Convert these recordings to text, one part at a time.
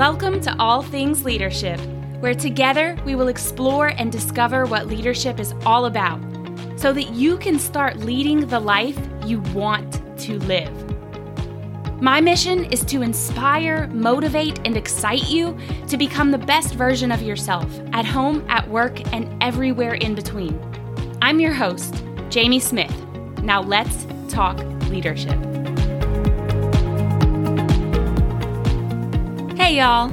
Welcome to All Things Leadership, where together we will explore and discover what leadership is all about so that you can start leading the life you want to live. My mission is to inspire, motivate, and excite you to become the best version of yourself at home, at work, and everywhere in between. I'm your host, Jamie Smith. Now let's talk leadership. Hey, y'all.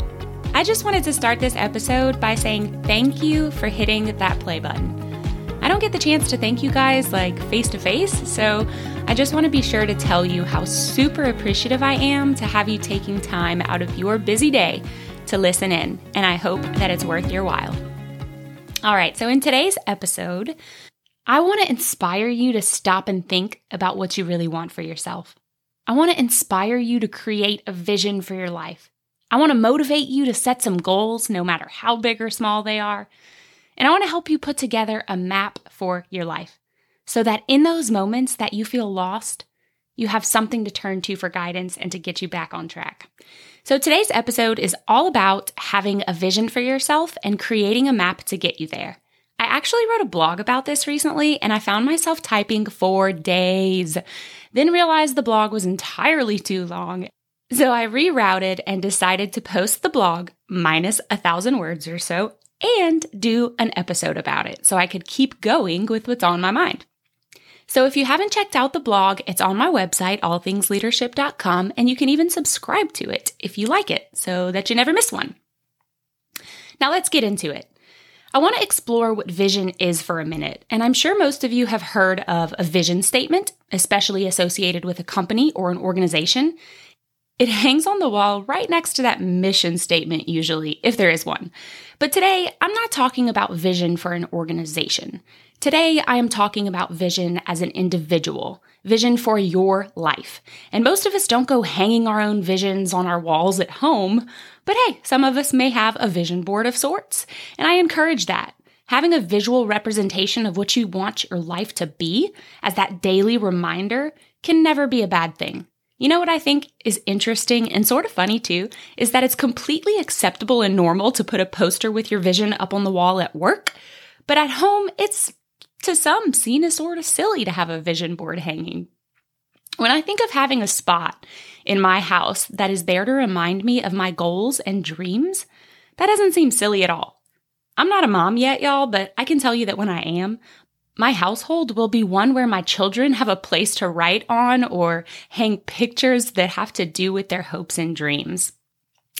I just wanted to start this episode by saying thank you for hitting that play button. I don't get the chance to thank you guys like face to face, so I just want to be sure to tell you how super appreciative I am to have you taking time out of your busy day to listen in, and I hope that it's worth your while. All right, so in today's episode, I want to inspire you to stop and think about what you really want for yourself. I want to inspire you to create a vision for your life. I want to motivate you to set some goals, no matter how big or small they are. And I want to help you put together a map for your life so that in those moments that you feel lost, you have something to turn to for guidance and to get you back on track. So today's episode is all about having a vision for yourself and creating a map to get you there. I actually wrote a blog about this recently and I found myself typing for days, then realized the blog was entirely too long. So I rerouted and decided to post the blog minus a thousand words or so and do an episode about it so I could keep going with what's on my mind. So if you haven't checked out the blog, it's on my website, allthingsleadership.com, and you can even subscribe to it if you like it so that you never miss one. Now let's get into it. I want to explore what vision is for a minute, and I'm sure most of you have heard of a vision statement, especially associated with a company or an organization. It hangs on the wall right next to that mission statement, usually, if there is one. But today, I'm not talking about vision for an organization. Today, I am talking about vision as an individual, vision for your life. And most of us don't go hanging our own visions on our walls at home, but hey, some of us may have a vision board of sorts, and I encourage that. Having a visual representation of what you want your life to be as that daily reminder can never be a bad thing. You know what I think is interesting and sort of funny too is that it's completely acceptable and normal to put a poster with your vision up on the wall at work, but at home it's to some seen as sort of silly to have a vision board hanging. When I think of having a spot in my house that is there to remind me of my goals and dreams, that doesn't seem silly at all. I'm not a mom yet, y'all, but I can tell you that when I am, my household will be one where my children have a place to write on or hang pictures that have to do with their hopes and dreams.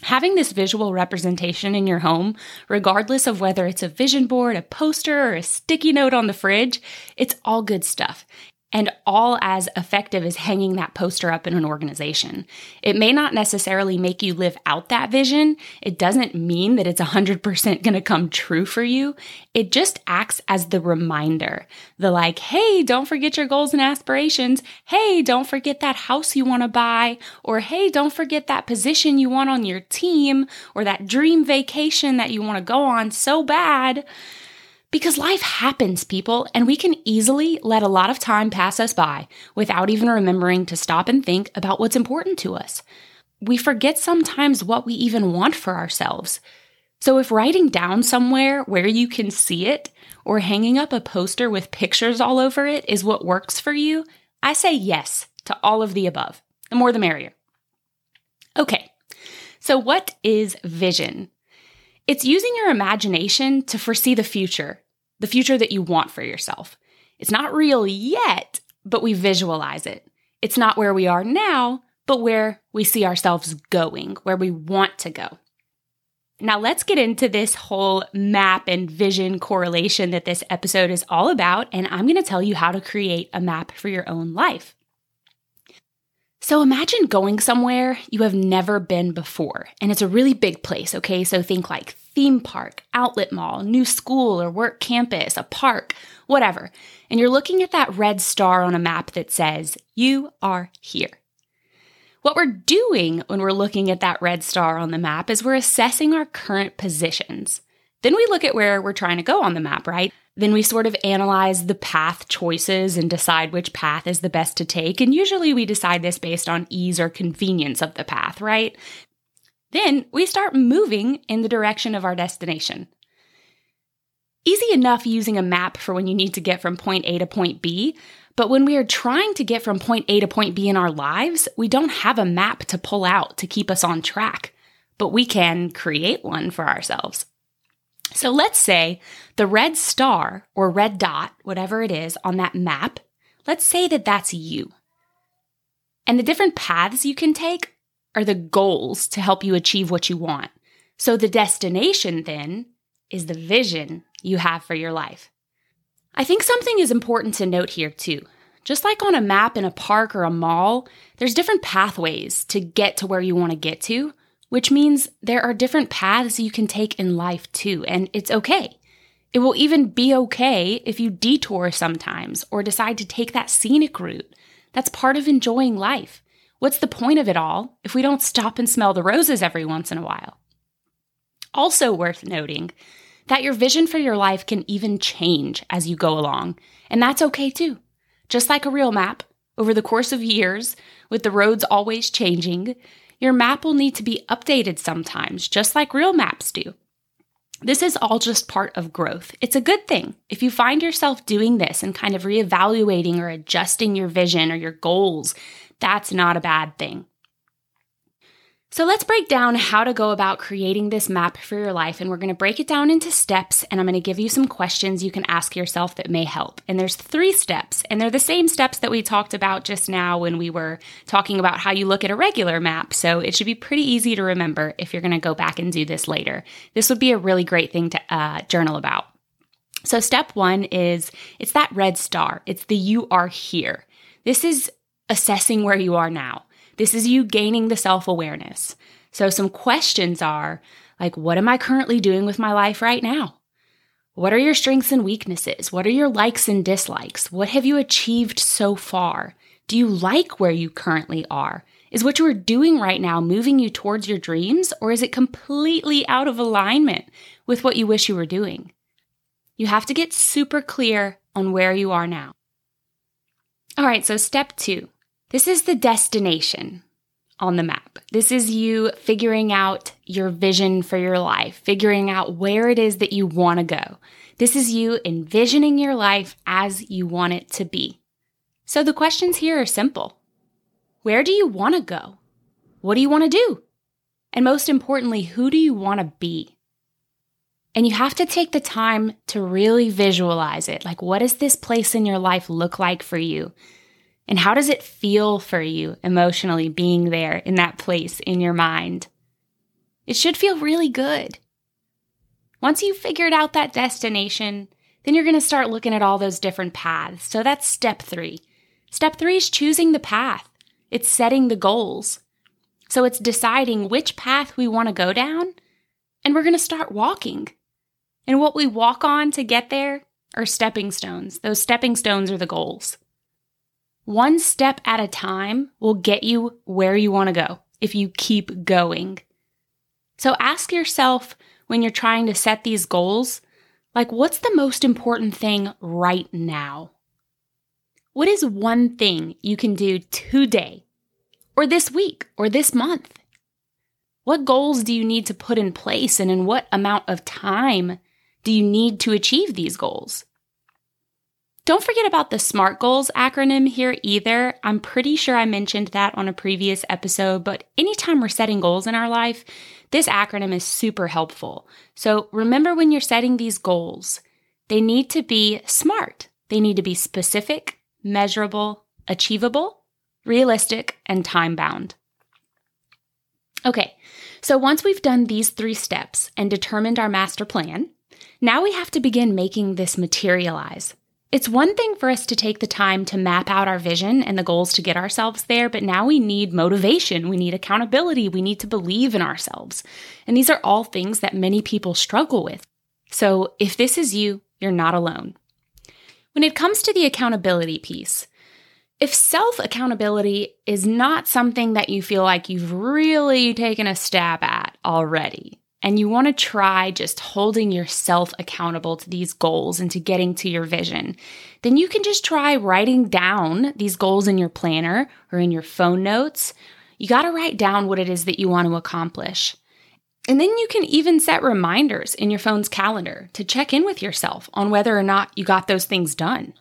Having this visual representation in your home, regardless of whether it's a vision board, a poster, or a sticky note on the fridge, it's all good stuff and all as effective as hanging that poster up in an organization. It may not necessarily make you live out that vision. It doesn't mean that it's 100% going to come true for you. It just acts as the reminder. The like, hey, don't forget your goals and aspirations. Hey, don't forget that house you want to buy. Or hey, don't forget that position you want on your team or that dream vacation that you want to go on so bad. Because life happens, people, and we can easily let a lot of time pass us by without even remembering to stop and think about what's important to us. We forget sometimes what we even want for ourselves. So, if writing down somewhere where you can see it or hanging up a poster with pictures all over it is what works for you, I say yes to all of the above. The more the merrier. Okay, so what is vision? It's using your imagination to foresee the future, the future that you want for yourself. It's not real yet, but we visualize it. It's not where we are now, but where we see ourselves going, where we want to go. Now, let's get into this whole map and vision correlation that this episode is all about, and I'm going to tell you how to create a map for your own life. So imagine going somewhere you have never been before, and it's a really big place, okay? So think like theme park, outlet mall, new school or work campus, a park, whatever. And you're looking at that red star on a map that says, You are here. What we're doing when we're looking at that red star on the map is we're assessing our current positions. Then we look at where we're trying to go on the map, right? Then we sort of analyze the path choices and decide which path is the best to take. And usually we decide this based on ease or convenience of the path, right? Then we start moving in the direction of our destination. Easy enough using a map for when you need to get from point A to point B, but when we are trying to get from point A to point B in our lives, we don't have a map to pull out to keep us on track, but we can create one for ourselves. So let's say the red star or red dot, whatever it is on that map, let's say that that's you. And the different paths you can take are the goals to help you achieve what you want. So the destination then is the vision you have for your life. I think something is important to note here too. Just like on a map in a park or a mall, there's different pathways to get to where you want to get to, which means there are different paths you can take in life too, and it's okay. It will even be okay if you detour sometimes or decide to take that scenic route. That's part of enjoying life. What's the point of it all if we don't stop and smell the roses every once in a while? Also, worth noting that your vision for your life can even change as you go along, and that's okay too. Just like a real map, over the course of years, with the roads always changing, your map will need to be updated sometimes, just like real maps do. This is all just part of growth. It's a good thing. If you find yourself doing this and kind of reevaluating or adjusting your vision or your goals, that's not a bad thing. So let's break down how to go about creating this map for your life. And we're going to break it down into steps. And I'm going to give you some questions you can ask yourself that may help. And there's three steps, and they're the same steps that we talked about just now when we were talking about how you look at a regular map. So it should be pretty easy to remember if you're going to go back and do this later. This would be a really great thing to uh, journal about. So step one is it's that red star. It's the you are here. This is assessing where you are now. This is you gaining the self awareness. So, some questions are like, what am I currently doing with my life right now? What are your strengths and weaknesses? What are your likes and dislikes? What have you achieved so far? Do you like where you currently are? Is what you are doing right now moving you towards your dreams, or is it completely out of alignment with what you wish you were doing? You have to get super clear on where you are now. All right, so step two this is the destination on the map. This is you figuring out your vision for your life, figuring out where it is that you want to go. This is you envisioning your life as you want it to be. So the questions here are simple Where do you want to go? What do you want to do? And most importantly, who do you want to be? And you have to take the time to really visualize it. Like, what does this place in your life look like for you? And how does it feel for you emotionally being there in that place in your mind? It should feel really good. Once you've figured out that destination, then you're going to start looking at all those different paths. So that's step three. Step three is choosing the path, it's setting the goals. So it's deciding which path we want to go down, and we're going to start walking. And what we walk on to get there are stepping stones. Those stepping stones are the goals. One step at a time will get you where you want to go if you keep going. So ask yourself when you're trying to set these goals, like, what's the most important thing right now? What is one thing you can do today, or this week, or this month? What goals do you need to put in place, and in what amount of time do you need to achieve these goals? Don't forget about the SMART goals acronym here either. I'm pretty sure I mentioned that on a previous episode, but anytime we're setting goals in our life, this acronym is super helpful. So remember when you're setting these goals, they need to be SMART. They need to be specific, measurable, achievable, realistic, and time bound. Okay, so once we've done these three steps and determined our master plan, now we have to begin making this materialize. It's one thing for us to take the time to map out our vision and the goals to get ourselves there, but now we need motivation, we need accountability, we need to believe in ourselves. And these are all things that many people struggle with. So if this is you, you're not alone. When it comes to the accountability piece, if self accountability is not something that you feel like you've really taken a stab at already, and you want to try just holding yourself accountable to these goals and to getting to your vision, then you can just try writing down these goals in your planner or in your phone notes. You got to write down what it is that you want to accomplish. And then you can even set reminders in your phone's calendar to check in with yourself on whether or not you got those things done.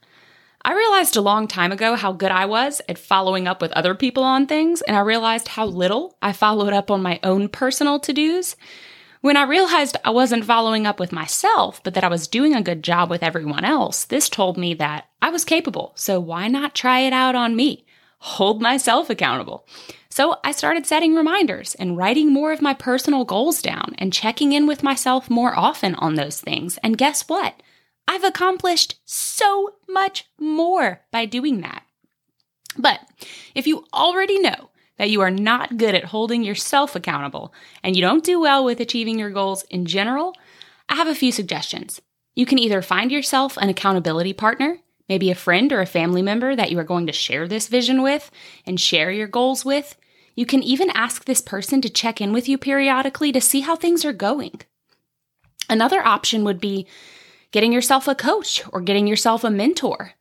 I realized a long time ago how good I was at following up with other people on things, and I realized how little I followed up on my own personal to dos. When I realized I wasn't following up with myself, but that I was doing a good job with everyone else, this told me that I was capable, so why not try it out on me? Hold myself accountable. So I started setting reminders and writing more of my personal goals down and checking in with myself more often on those things. And guess what? I've accomplished so much more by doing that. But if you already know that you are not good at holding yourself accountable and you don't do well with achieving your goals in general, I have a few suggestions. You can either find yourself an accountability partner maybe a friend or a family member that you are going to share this vision with and share your goals with. You can even ask this person to check in with you periodically to see how things are going. Another option would be getting yourself a coach or getting yourself a mentor.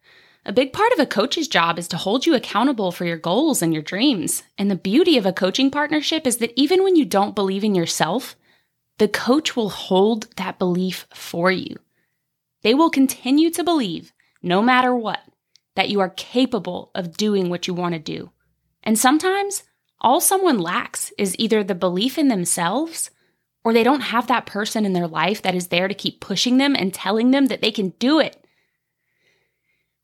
A big part of a coach's job is to hold you accountable for your goals and your dreams. And the beauty of a coaching partnership is that even when you don't believe in yourself, the coach will hold that belief for you. They will continue to believe, no matter what, that you are capable of doing what you want to do. And sometimes all someone lacks is either the belief in themselves or they don't have that person in their life that is there to keep pushing them and telling them that they can do it.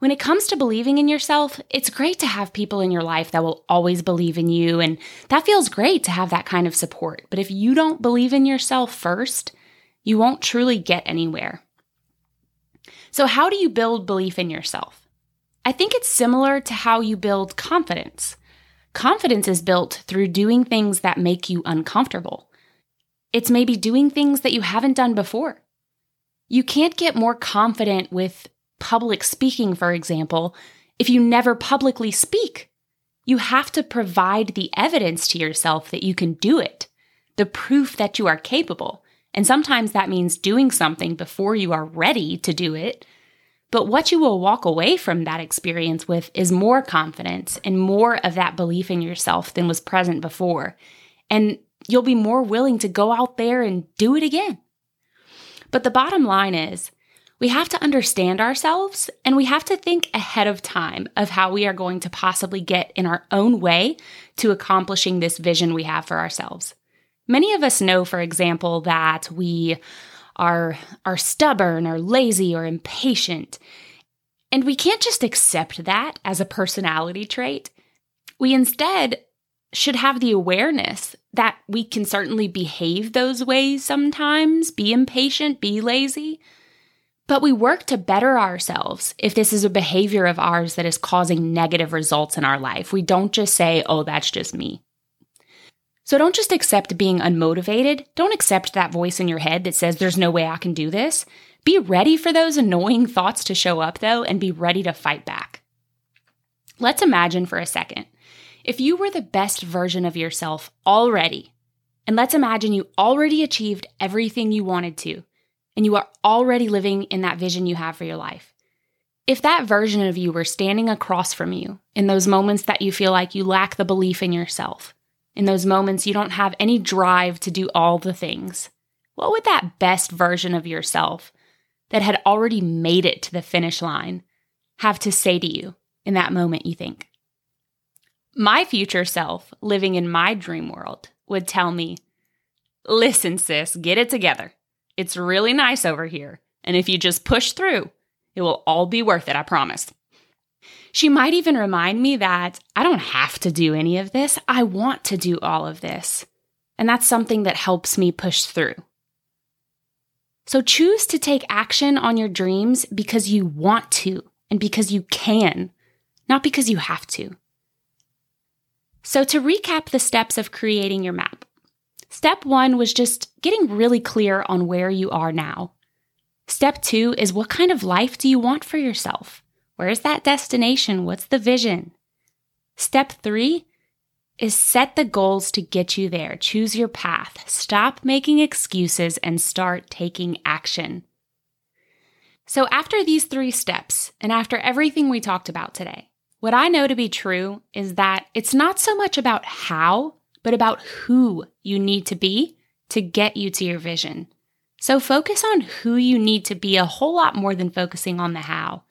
When it comes to believing in yourself, it's great to have people in your life that will always believe in you, and that feels great to have that kind of support. But if you don't believe in yourself first, you won't truly get anywhere. So, how do you build belief in yourself? I think it's similar to how you build confidence. Confidence is built through doing things that make you uncomfortable. It's maybe doing things that you haven't done before. You can't get more confident with public speaking, for example, if you never publicly speak. You have to provide the evidence to yourself that you can do it, the proof that you are capable. And sometimes that means doing something before you are ready to do it, but what you will walk away from that experience with is more confidence and more of that belief in yourself than was present before. And you'll be more willing to go out there and do it again. But the bottom line is, we have to understand ourselves and we have to think ahead of time of how we are going to possibly get in our own way to accomplishing this vision we have for ourselves. Many of us know, for example, that we are, are stubborn or lazy or impatient. And we can't just accept that as a personality trait. We instead should have the awareness that we can certainly behave those ways sometimes, be impatient, be lazy. But we work to better ourselves if this is a behavior of ours that is causing negative results in our life. We don't just say, oh, that's just me. So don't just accept being unmotivated. Don't accept that voice in your head that says, there's no way I can do this. Be ready for those annoying thoughts to show up, though, and be ready to fight back. Let's imagine for a second if you were the best version of yourself already, and let's imagine you already achieved everything you wanted to, and you are already living in that vision you have for your life. If that version of you were standing across from you in those moments that you feel like you lack the belief in yourself, in those moments you don't have any drive to do all the things, what would that best version of yourself that had already made it to the finish line have to say to you in that moment, you think? My future self, living in my dream world, would tell me, Listen, sis, get it together. It's really nice over here. And if you just push through, it will all be worth it, I promise. She might even remind me that I don't have to do any of this. I want to do all of this. And that's something that helps me push through. So choose to take action on your dreams because you want to and because you can, not because you have to. So, to recap the steps of creating your map, step one was just getting really clear on where you are now. Step two is what kind of life do you want for yourself? Where's that destination? What's the vision? Step three is set the goals to get you there. Choose your path. Stop making excuses and start taking action. So, after these three steps, and after everything we talked about today, what I know to be true is that it's not so much about how, but about who you need to be to get you to your vision. So focus on who you need to be a whole lot more than focusing on the how.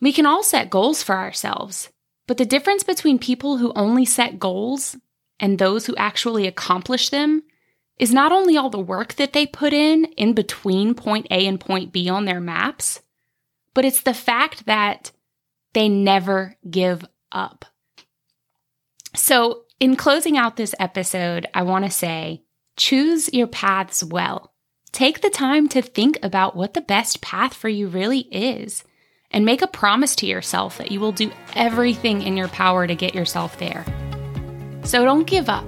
We can all set goals for ourselves, but the difference between people who only set goals and those who actually accomplish them is not only all the work that they put in in between point A and point B on their maps, but it's the fact that they never give up. So, in closing out this episode, I want to say choose your paths well. Take the time to think about what the best path for you really is and make a promise to yourself that you will do everything in your power to get yourself there. So don't give up.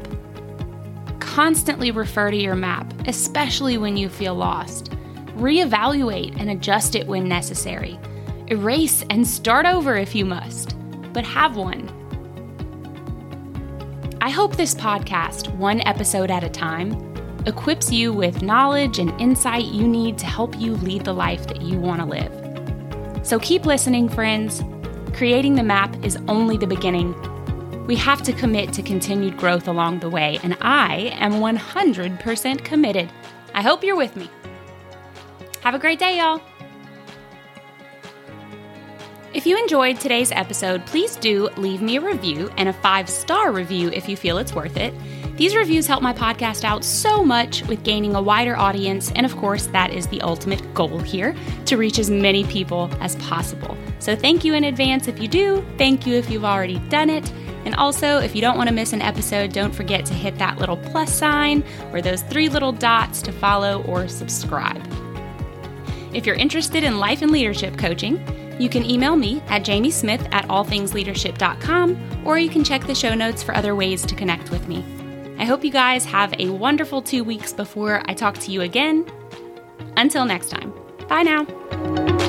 Constantly refer to your map, especially when you feel lost. Reevaluate and adjust it when necessary. Erase and start over if you must, but have one. I hope this podcast, one episode at a time, equips you with knowledge and insight you need to help you lead the life that you want to live. So keep listening, friends. Creating the map is only the beginning. We have to commit to continued growth along the way, and I am 100% committed. I hope you're with me. Have a great day, y'all. If you enjoyed today's episode, please do leave me a review and a five star review if you feel it's worth it. These reviews help my podcast out so much with gaining a wider audience, and of course, that is the ultimate goal here to reach as many people as possible. So, thank you in advance if you do, thank you if you've already done it. And also, if you don't want to miss an episode, don't forget to hit that little plus sign or those three little dots to follow or subscribe. If you're interested in life and leadership coaching, you can email me at jamiesmith at allthingsleadership.com or you can check the show notes for other ways to connect with me. I hope you guys have a wonderful two weeks before I talk to you again. Until next time, bye now.